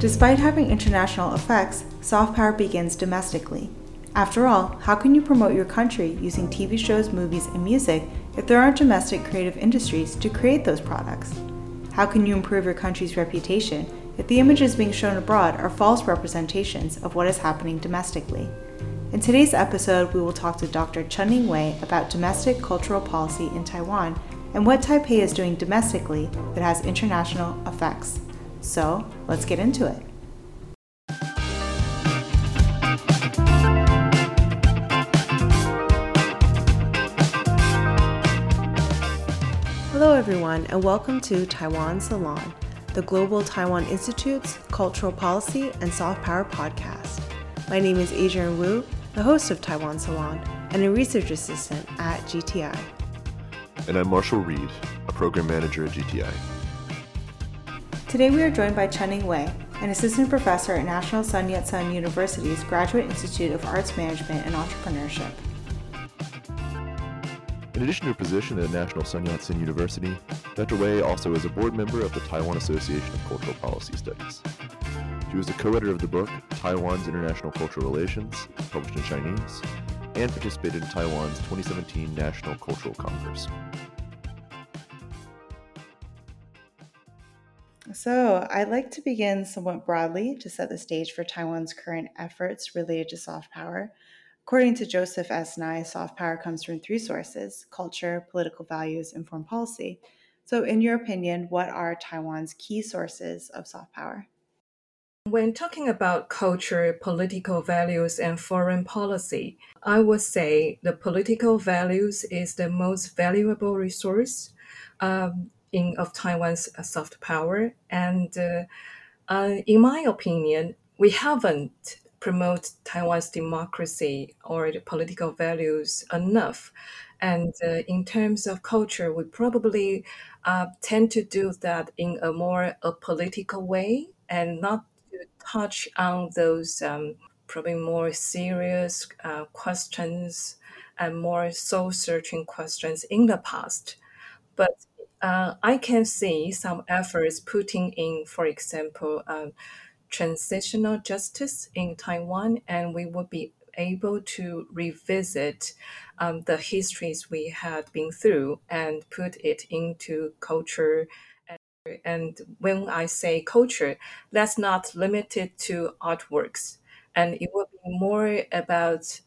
Despite having international effects, soft power begins domestically. After all, how can you promote your country using TV shows, movies, and music if there aren't domestic creative industries to create those products? How can you improve your country's reputation if the images being shown abroad are false representations of what is happening domestically? In today's episode, we will talk to Dr. Chun-ying Wei about domestic cultural policy in Taiwan and what Taipei is doing domestically that has international effects. So, let's get into it. Hello, everyone, and welcome to Taiwan Salon, the Global Taiwan Institute's Cultural Policy and Soft Power podcast. My name is Adrienne Wu, the host of Taiwan Salon and a research assistant at GTI. And I'm Marshall Reid, a program manager at GTI. Today we are joined by Chun-ying Wei, an assistant professor at National Sun Yat-sen University's Graduate Institute of Arts Management and Entrepreneurship. In addition to her position at National Sun Yat-sen University, Dr. Wei also is a board member of the Taiwan Association of Cultural Policy Studies. She was the co-editor of the book Taiwan's International Cultural Relations, published in Chinese, and participated in Taiwan's 2017 National Cultural Congress. So, I'd like to begin somewhat broadly to set the stage for Taiwan's current efforts related to soft power. According to Joseph S. Nye, soft power comes from three sources culture, political values, and foreign policy. So, in your opinion, what are Taiwan's key sources of soft power? When talking about culture, political values, and foreign policy, I would say the political values is the most valuable resource um, in of Taiwan's soft power. And uh, uh, in my opinion, we haven't promote Taiwan's democracy or the political values enough. And uh, in terms of culture, we probably uh, tend to do that in a more a political way and not to touch on those um, probably more serious uh, questions and more soul searching questions in the past. But uh, I can see some efforts putting in, for example, um, transitional justice in Taiwan, and we would be able to revisit um, the histories we had been through and put it into culture. And, when I say culture, that's not limited to artworks, and it will be more about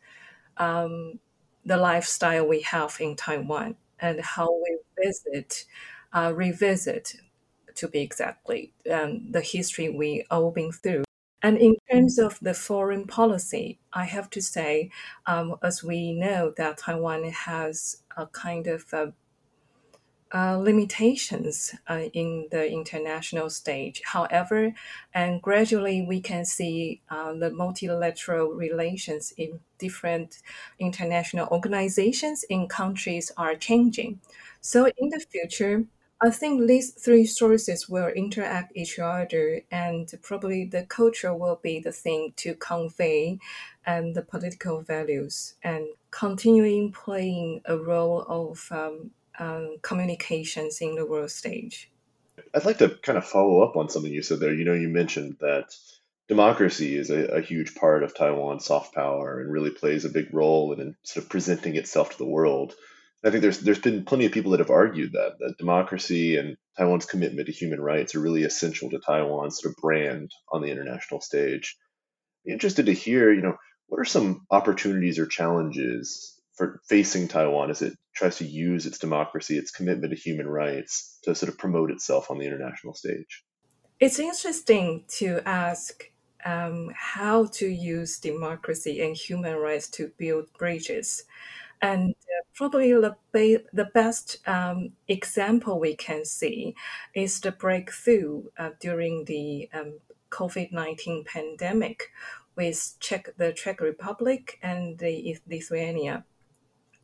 um, the lifestyle we have in Taiwan and how we visit, uh, revisit to be exactly, um, the history we all been through. And in terms of the foreign policy, I have to say, um, as we know, that Taiwan has a kind of uh, uh, limitations uh, in the international stage. However, and gradually we can see uh, the multilateral relations in different international organizations in countries are changing. So in the future, I think these three sources will interact each other, and probably the culture will be the thing to convey and the political values and continuing playing a role of um, um, communications in the world stage. I'd like to kind of follow up on something you said there. You know, you mentioned that democracy is a, a huge part of Taiwan's soft power and really plays a big role in sort of presenting itself to the world. I think there's there's been plenty of people that have argued that that democracy and Taiwan's commitment to human rights are really essential to Taiwan's sort of brand on the international stage. Interested to hear, you know, what are some opportunities or challenges for facing Taiwan as it tries to use its democracy, its commitment to human rights to sort of promote itself on the international stage? It's interesting to ask um, how to use democracy and human rights to build bridges. And uh, probably the, ba- the best um, example we can see is the breakthrough uh, during the um, COVID 19 pandemic with Czech, the Czech Republic and the Lithuania.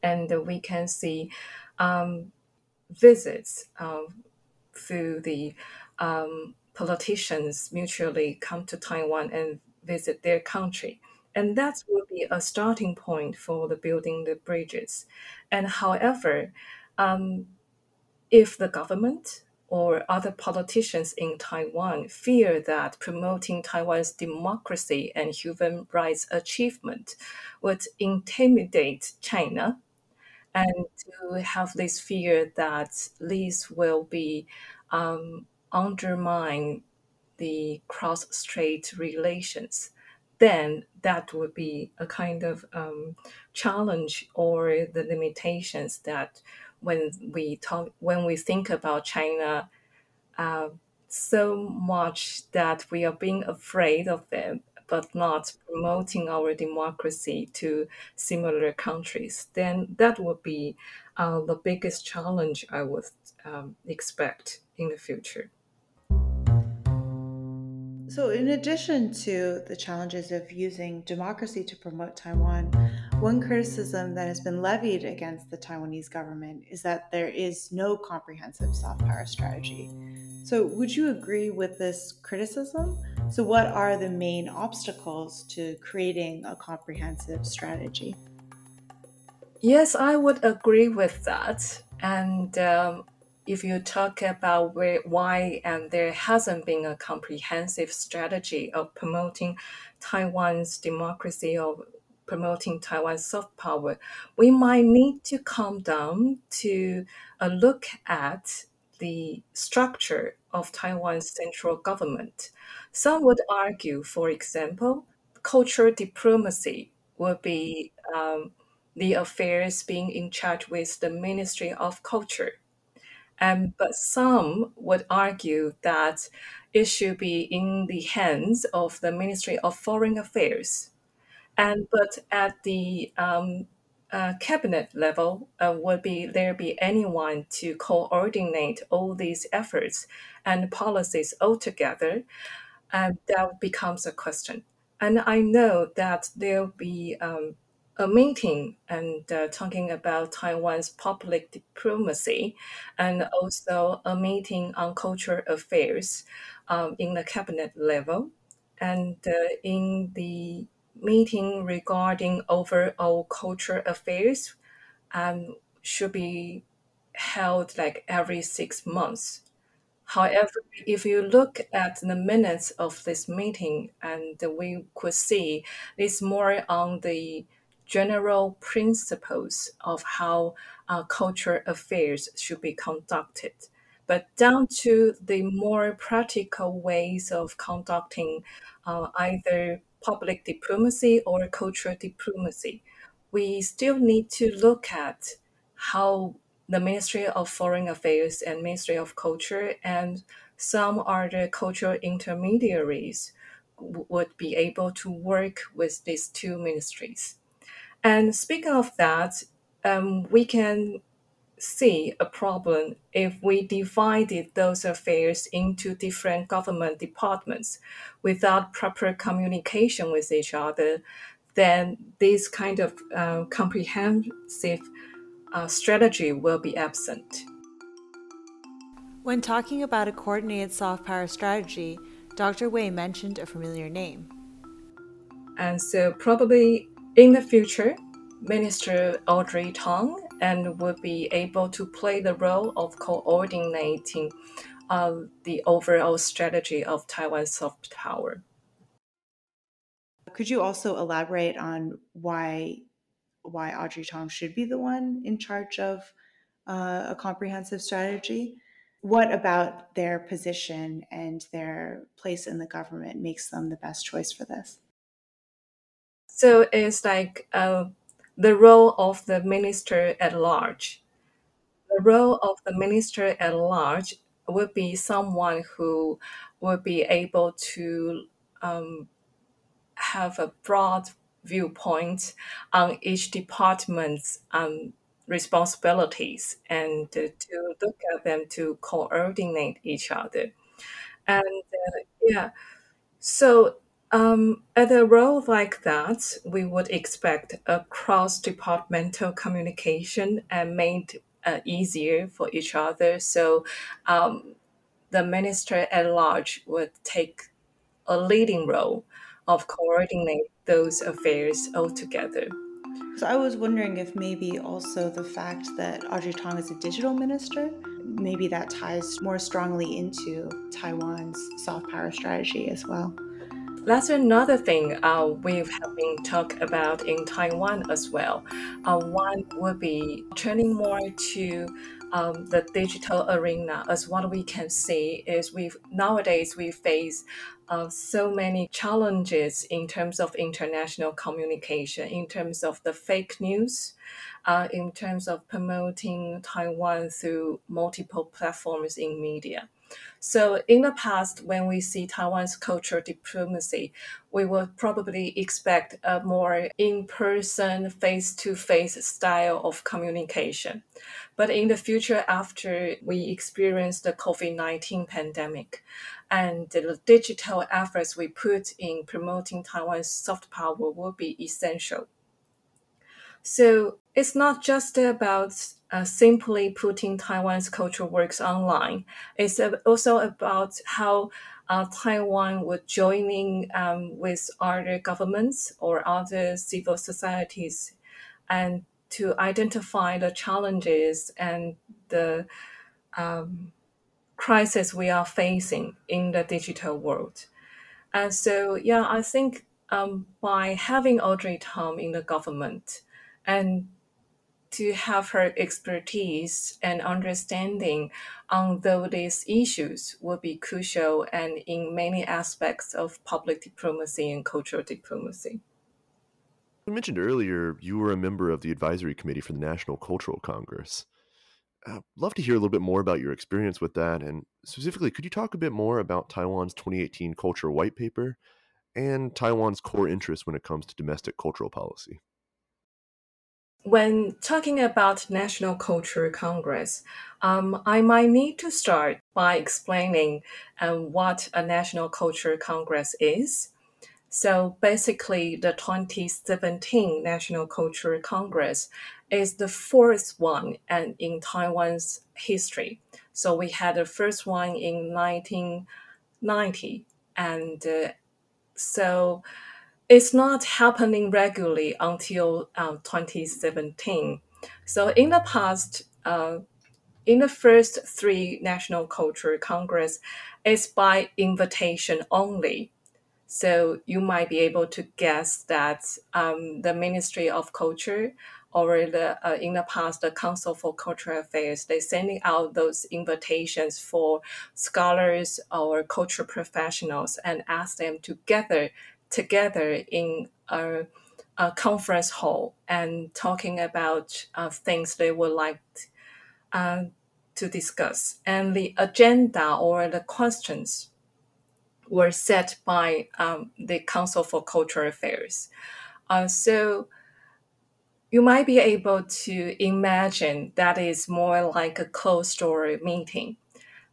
And we can see um, visits uh, through the um, politicians mutually come to Taiwan and visit their country and that would be a starting point for the building the bridges. And however, um, if the government or other politicians in Taiwan fear that promoting Taiwan's democracy and human rights achievement would intimidate China, and to have this fear that this will be um, undermine the cross-strait relations, then that would be a kind of um, challenge or the limitations that when we talk when we think about China uh, so much that we are being afraid of them but not promoting our democracy to similar countries, then that would be uh, the biggest challenge I would um, expect in the future. So, in addition to the challenges of using democracy to promote Taiwan, one criticism that has been levied against the Taiwanese government is that there is no comprehensive soft power strategy. So, would you agree with this criticism? So, what are the main obstacles to creating a comprehensive strategy? Yes, I would agree with that. And um, if you talk about where, why and there hasn't been a comprehensive strategy of promoting Taiwan's democracy or promoting Taiwan's soft power, we might need to come down to a look at the structure of Taiwan's central government. Some would argue, for example, cultural diplomacy would be um, the affairs being in charge with the Ministry of Culture um, but some would argue that it should be in the hands of the Ministry of Foreign Affairs. And but at the um, uh, cabinet level, uh, would be there be anyone to coordinate all these efforts and policies altogether? And that becomes a question. And I know that there'll be um, a meeting and uh, talking about Taiwan's public diplomacy, and also a meeting on cultural affairs um, in the cabinet level. And uh, in the meeting regarding overall cultural affairs, um, should be held like every six months. However, if you look at the minutes of this meeting, and we could see it's more on the general principles of how uh, cultural affairs should be conducted, but down to the more practical ways of conducting uh, either public diplomacy or cultural diplomacy, we still need to look at how the Ministry of Foreign Affairs and Ministry of Culture and some other cultural intermediaries would be able to work with these two ministries. And speaking of that, um, we can see a problem if we divided those affairs into different government departments without proper communication with each other. Then this kind of uh, comprehensive uh, strategy will be absent. When talking about a coordinated soft power strategy, Dr. Wei mentioned a familiar name. And so, probably in the future, Minister Audrey Tang and would be able to play the role of coordinating uh, the overall strategy of Taiwan's soft power. Could you also elaborate on why why Audrey Tang should be the one in charge of uh, a comprehensive strategy? What about their position and their place in the government makes them the best choice for this? So it's like uh, the role of the minister at large. The role of the minister at large would be someone who would be able to um, have a broad viewpoint on each department's um, responsibilities and uh, to look at them to coordinate each other. And uh, yeah, so um, at a role like that, we would expect a cross-departmental communication and made uh, easier for each other. So um, the minister at large would take a leading role of coordinate those affairs altogether. So I was wondering if maybe also the fact that Audrey Tang is a digital minister maybe that ties more strongly into Taiwan's soft power strategy as well. That's another thing uh, we've been talk about in Taiwan as well. Uh, one would be turning more to um, the digital arena as what we can see is we nowadays we face uh, so many challenges in terms of international communication, in terms of the fake news, uh, in terms of promoting Taiwan through multiple platforms in media. So in the past, when we see Taiwan's cultural diplomacy, we would probably expect a more in-person, face-to-face style of communication. But in the future, after we experience the COVID-19 pandemic and the digital efforts we put in promoting Taiwan's soft power will be essential. So it's not just about uh, simply putting Taiwan's cultural works online. It's also about how uh, Taiwan would joining um, with other governments or other civil societies and to identify the challenges and the um, crisis we are facing in the digital world. And so, yeah, I think um, by having Audrey Tang in the government and to have her expertise and understanding on these issues will be crucial and in many aspects of public diplomacy and cultural diplomacy. You mentioned earlier you were a member of the advisory committee for the National Cultural Congress. I'd love to hear a little bit more about your experience with that. And specifically, could you talk a bit more about Taiwan's 2018 Culture White Paper and Taiwan's core interests when it comes to domestic cultural policy? When talking about National Culture Congress, um, I might need to start by explaining um, what a National Culture Congress is. So basically, the 2017 National Culture Congress is the fourth one and in Taiwan's history. So we had the first one in 1990, and uh, so it's not happening regularly until uh, 2017. So in the past, uh, in the first three National Culture Congress, it's by invitation only. So you might be able to guess that um, the Ministry of Culture or the uh, in the past the Council for Cultural Affairs they're sending out those invitations for scholars or cultural professionals and ask them to gather together in a, a conference hall and talking about uh, things they would like uh, to discuss. And the agenda or the questions were set by um, the Council for Cultural Affairs. Uh, so you might be able to imagine that is more like a closed door meeting.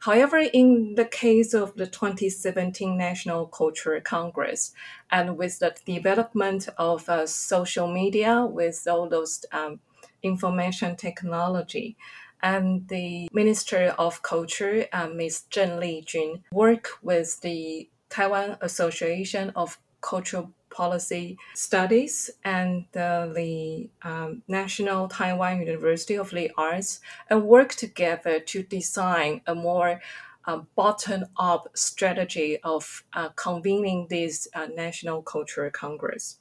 However, in the case of the 2017 National Cultural Congress, and with the development of uh, social media, with all those um, information technology, and the Minister of Culture, uh, Ms. Zheng Lijun, work with the Taiwan Association of Cultural Policy Studies and uh, the um, National Taiwan University of the Arts and work together to design a more uh, bottom up strategy of uh, convening this uh, National Cultural Congress.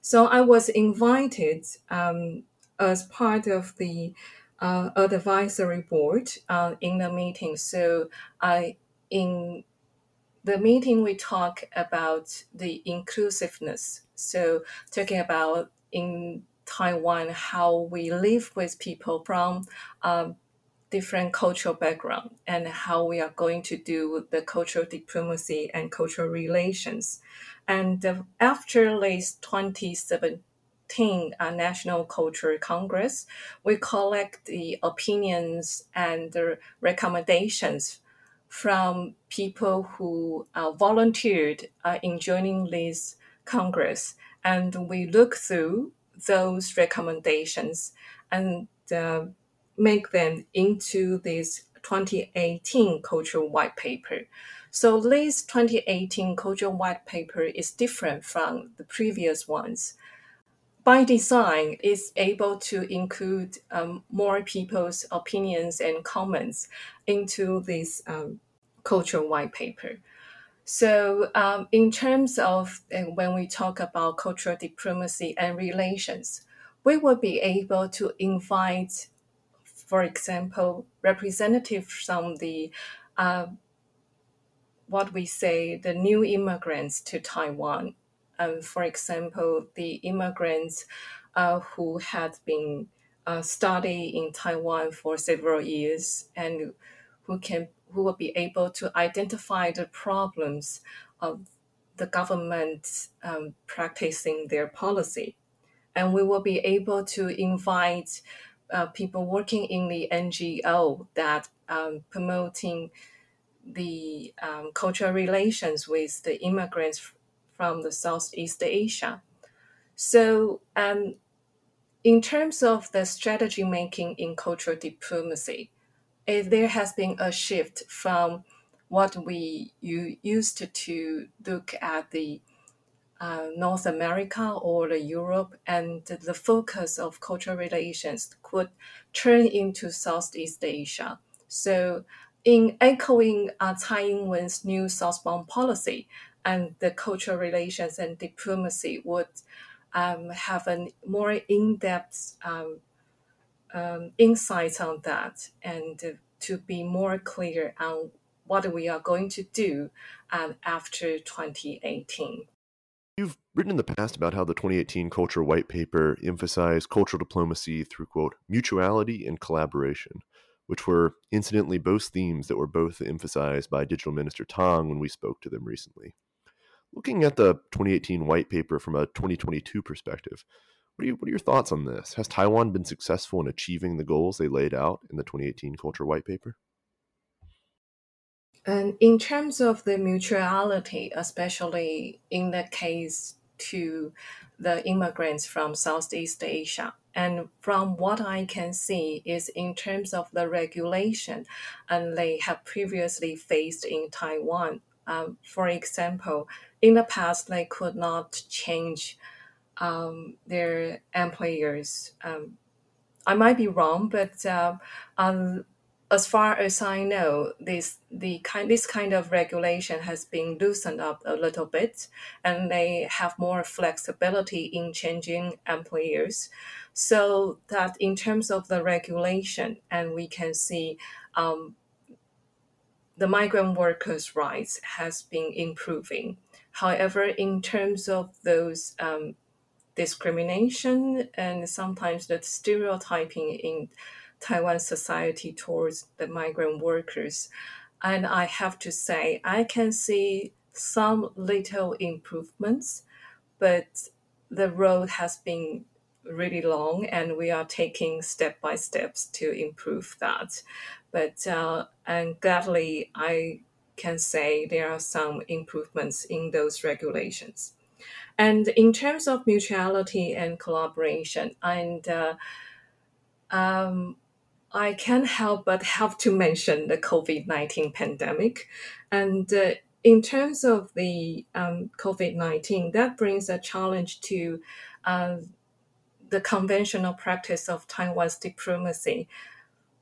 So I was invited um, as part of the uh, advisory board uh, in the meeting. So I in the meeting we talk about the inclusiveness. So talking about in Taiwan how we live with people from um, different cultural background and how we are going to do the cultural diplomacy and cultural relations. And uh, after this 2017 uh, National Cultural Congress, we collect the opinions and the recommendations from people who uh, volunteered uh, in joining this Congress. And we look through those recommendations and uh, make them into this 2018 cultural white paper. So this 2018 cultural white paper is different from the previous ones by design it's able to include um, more people's opinions and comments into this um, cultural white paper. So, um, in terms of uh, when we talk about cultural diplomacy and relations, we will be able to invite, for example, representatives from the uh, what we say the new immigrants to Taiwan. Um, for example, the immigrants uh, who had been uh, studying in Taiwan for several years and who can who will be able to identify the problems of the government um, practicing their policy. And we will be able to invite uh, people working in the NGO that um, promoting the um, cultural relations with the immigrants from the Southeast Asia. So, um, in terms of the strategy making in cultural diplomacy, it, there has been a shift from what we used to look at the uh, North America or the Europe, and the focus of cultural relations could turn into Southeast Asia. So, in echoing uh, Tsai Ing-wen's new southbound policy, and the cultural relations and diplomacy would um, have a more in-depth um, um, insights on that and to be more clear on what we are going to do um, after 2018. You've written in the past about how the 2018 Culture White Paper emphasized cultural diplomacy through, quote, mutuality and collaboration, which were incidentally both themes that were both emphasized by Digital Minister Tang when we spoke to them recently. Looking at the 2018 White Paper from a 2022 perspective, what are, you, what are your thoughts on this? Has Taiwan been successful in achieving the goals they laid out in the 2018 Culture White Paper? And in terms of the mutuality, especially in the case to the immigrants from Southeast Asia, and from what I can see is in terms of the regulation, and they have previously faced in Taiwan. Um, for example, in the past, they could not change um, their employers. Um, I might be wrong, but uh, um, as far as I know, this the kind this kind of regulation has been loosened up a little bit, and they have more flexibility in changing employers. So that in terms of the regulation, and we can see um, the migrant workers' rights has been improving. However, in terms of those um, discrimination and sometimes the stereotyping in Taiwan society towards the migrant workers. And I have to say, I can see some little improvements, but the road has been really long and we are taking step by steps to improve that. But uh, and gladly, I can say there are some improvements in those regulations. And in terms of mutuality and collaboration, and uh, um, I can't help but have to mention the COVID 19 pandemic. And uh, in terms of the um, COVID 19, that brings a challenge to uh, the conventional practice of Taiwan's diplomacy.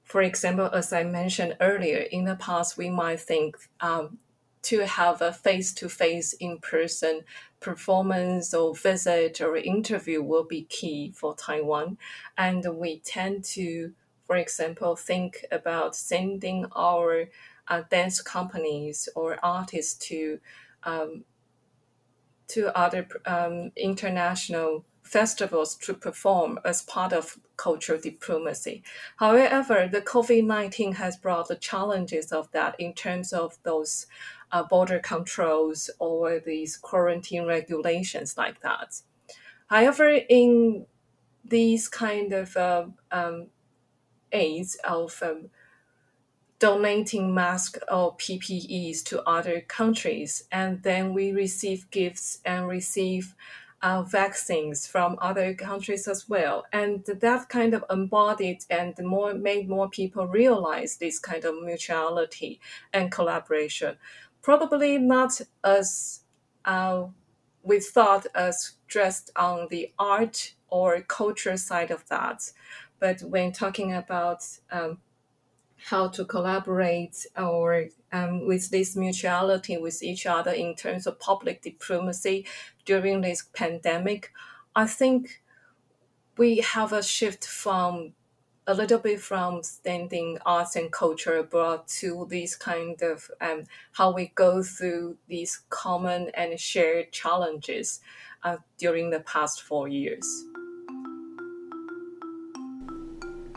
For example, as I mentioned earlier, in the past, we might think um, to have a face to face in person performance or visit or interview will be key for Taiwan. And we tend to, for example, think about sending our uh, dance companies or artists to um, to other um, international festivals to perform as part of cultural diplomacy. However, the COVID 19 has brought the challenges of that in terms of those uh, border controls or these quarantine regulations like that. However, in these kind of uh, um, aids of um, donating masks or PPEs to other countries, and then we receive gifts and receive uh, vaccines from other countries as well. And that kind of embodied and more made more people realize this kind of mutuality and collaboration. Probably not as uh, we thought as just on the art or culture side of that. But when talking about um, how to collaborate or um, with this mutuality with each other in terms of public diplomacy during this pandemic, I think we have a shift from a little bit from standing arts and culture abroad to these kind of um, how we go through these common and shared challenges uh, during the past four years.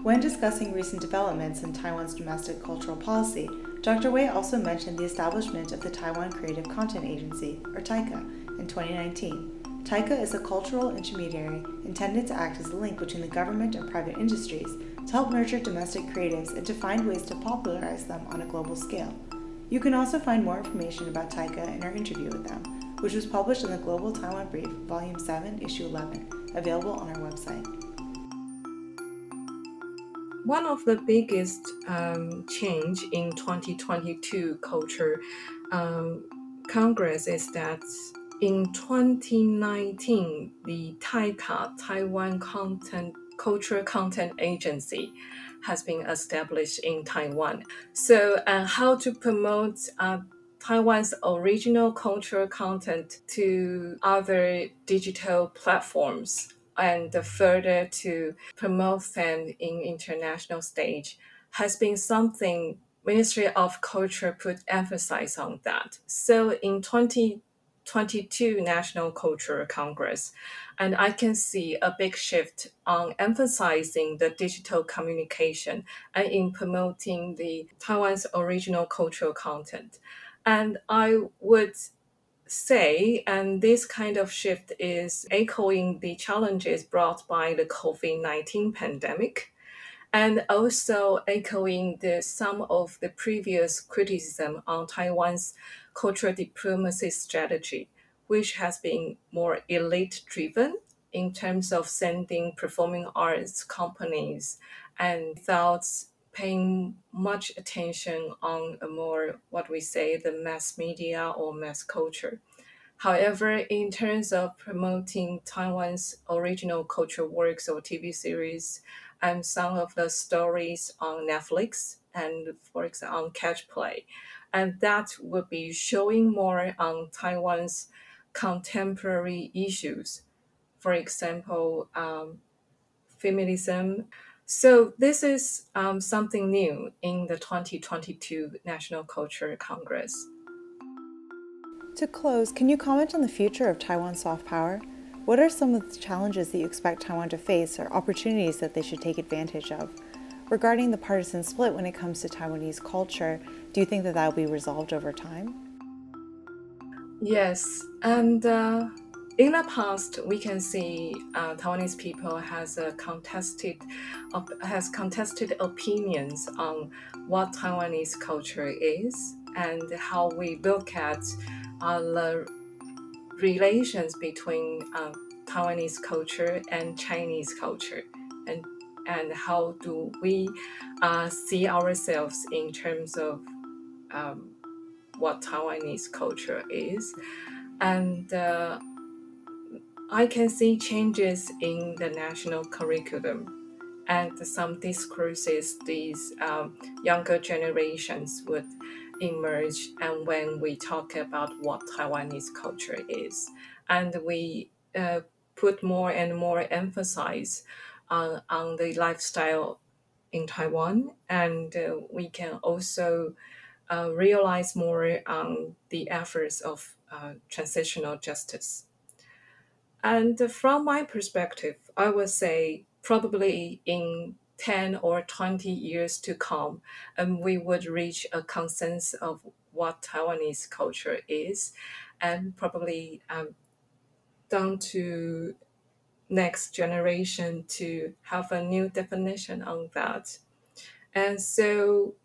When discussing recent developments in Taiwan's domestic cultural policy, Dr. Wei also mentioned the establishment of the Taiwan Creative Content Agency, or TAICA, in 2019. TAICA is a cultural intermediary intended to act as a link between the government and private industries to help nurture domestic creatives and to find ways to popularize them on a global scale. You can also find more information about TAICA in our interview with them, which was published in the Global Taiwan Brief, Volume 7, Issue 11, available on our website. One of the biggest um, change in 2022 culture um, Congress is that in 2019, the TAICA, Taiwan Content Cultural Content Agency, has been established in Taiwan. So, uh, how to promote uh, Taiwan's original cultural content to other digital platforms and further to promote them in international stage has been something Ministry of Culture put emphasis on that. So in 2022 National Cultural Congress, and I can see a big shift on emphasizing the digital communication and in promoting the Taiwan's original cultural content. And I would say, and this kind of shift is echoing the challenges brought by the COVID 19 pandemic, and also echoing the, some of the previous criticism on Taiwan's cultural diplomacy strategy, which has been more elite driven in terms of sending performing arts companies and without paying much attention on a more what we say the mass media or mass culture. However, in terms of promoting Taiwan's original cultural works or TV series and some of the stories on Netflix and for example on CatchPlay, and that would be showing more on Taiwan's contemporary issues, for example, um, feminism, so this is um, something new in the 2022 National Culture Congress. To close, can you comment on the future of Taiwan soft power? What are some of the challenges that you expect Taiwan to face or opportunities that they should take advantage of? Regarding the partisan split when it comes to Taiwanese culture, do you think that that will be resolved over time? Yes, and uh, in the past, we can see uh, Taiwanese people has a contested has contested opinions on what Taiwanese culture is and how we look at uh, the relations between uh, Taiwanese culture and Chinese culture, and and how do we uh, see ourselves in terms of um, what Taiwanese culture is, and uh, I can see changes in the national curriculum and some discourses these um, younger generations would emerge and when we talk about what Taiwanese culture is. And we uh, put more and more emphasis on, on the lifestyle in Taiwan. And uh, we can also uh, realize more on the efforts of uh, transitional justice. And from my perspective, I would say probably in 10 or 20 years to come, um, we would reach a consensus of what Taiwanese culture is, and probably um, down to next generation to have a new definition on that. And so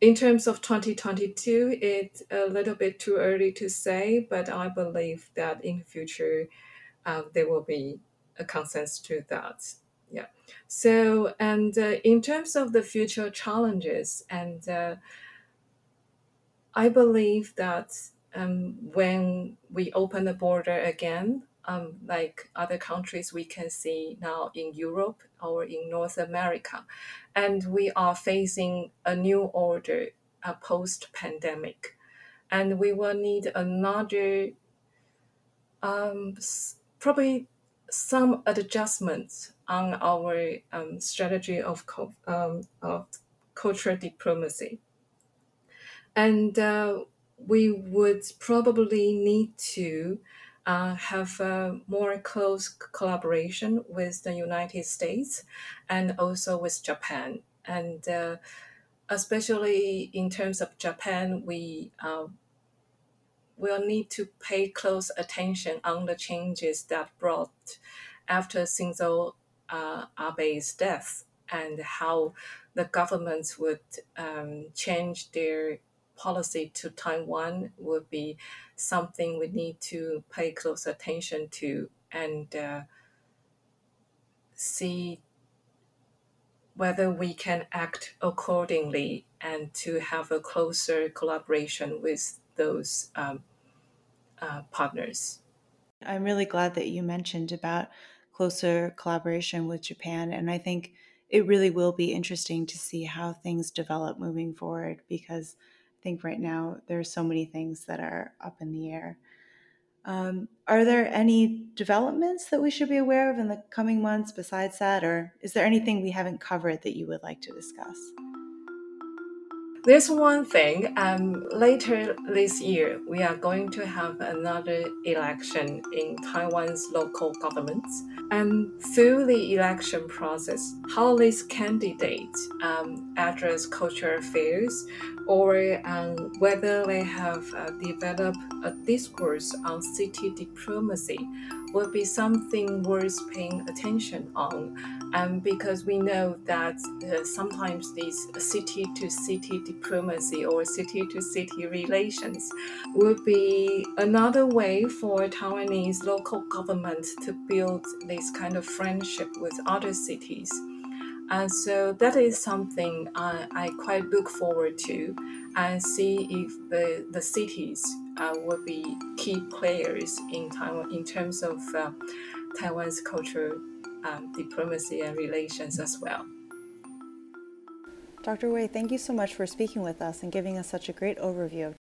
in terms of 2022, it's a little bit too early to say, but I believe that in the future, uh, there will be a consensus to that. Yeah. So, and uh, in terms of the future challenges, and uh, I believe that um, when we open the border again, um, like other countries we can see now in Europe or in North America, and we are facing a new order, a post pandemic, and we will need another, um, probably some adjustments on our um, strategy of, um, of cultural diplomacy. And uh, we would probably need to uh, have a more close collaboration with the United States and also with Japan. And uh, especially in terms of Japan, we uh, will need to pay close attention on the changes that brought after Shinzo uh, Abe's death and how the governments would um, change their policy to Taiwan would be something we need to pay close attention to and uh, see whether we can act accordingly and to have a closer collaboration with those um, uh, partners. I'm really glad that you mentioned about closer collaboration with Japan. And I think it really will be interesting to see how things develop moving forward because think right now there are so many things that are up in the air. Um, are there any developments that we should be aware of in the coming months besides that, or is there anything we haven't covered that you would like to discuss? There's one thing. Um, later this year, we are going to have another election in Taiwan's local governments. And through the election process, how these candidates um, address cultural affairs or um, whether they have uh, developed a discourse on city diplomacy will be something worth paying attention on. Um, because we know that uh, sometimes these city to city diplomacy or city to city relations will be another way for Taiwanese local government to build this kind of friendship with other cities. And so that is something I, I quite look forward to and see if the, the cities uh, will be key players in Taiwan in terms of uh, Taiwan's cultural um, diplomacy and relations as well. Dr. Wei, thank you so much for speaking with us and giving us such a great overview.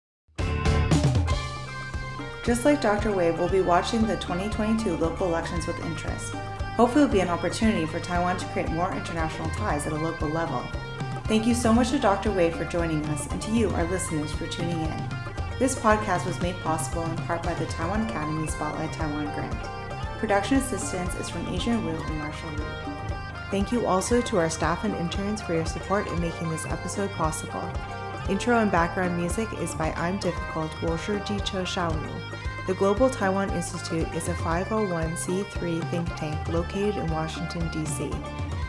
Just like Dr. Wei, we'll be watching the 2022 local elections with interest. Hopefully, it will be an opportunity for Taiwan to create more international ties at a local level. Thank you so much to Dr. Wei for joining us and to you, our listeners, for tuning in. This podcast was made possible in part by the Taiwan Academy Spotlight Taiwan Grant. Production assistance is from Adrienne Wu and Marshall Lee. Thank you also to our staff and interns for your support in making this episode possible. Intro and background music is by I'm Difficult, Wolsher Ji Shaolu. The Global Taiwan Institute is a 501c3 think tank located in Washington, D.C.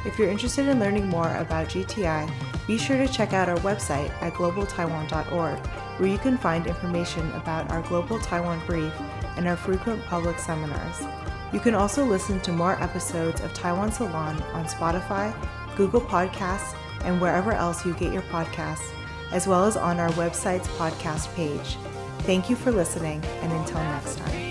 If you're interested in learning more about GTI, be sure to check out our website at globaltaiwan.org, where you can find information about our Global Taiwan Brief and our frequent public seminars. You can also listen to more episodes of Taiwan Salon on Spotify, Google Podcasts, and wherever else you get your podcasts, as well as on our website's podcast page. Thank you for listening, and until next time.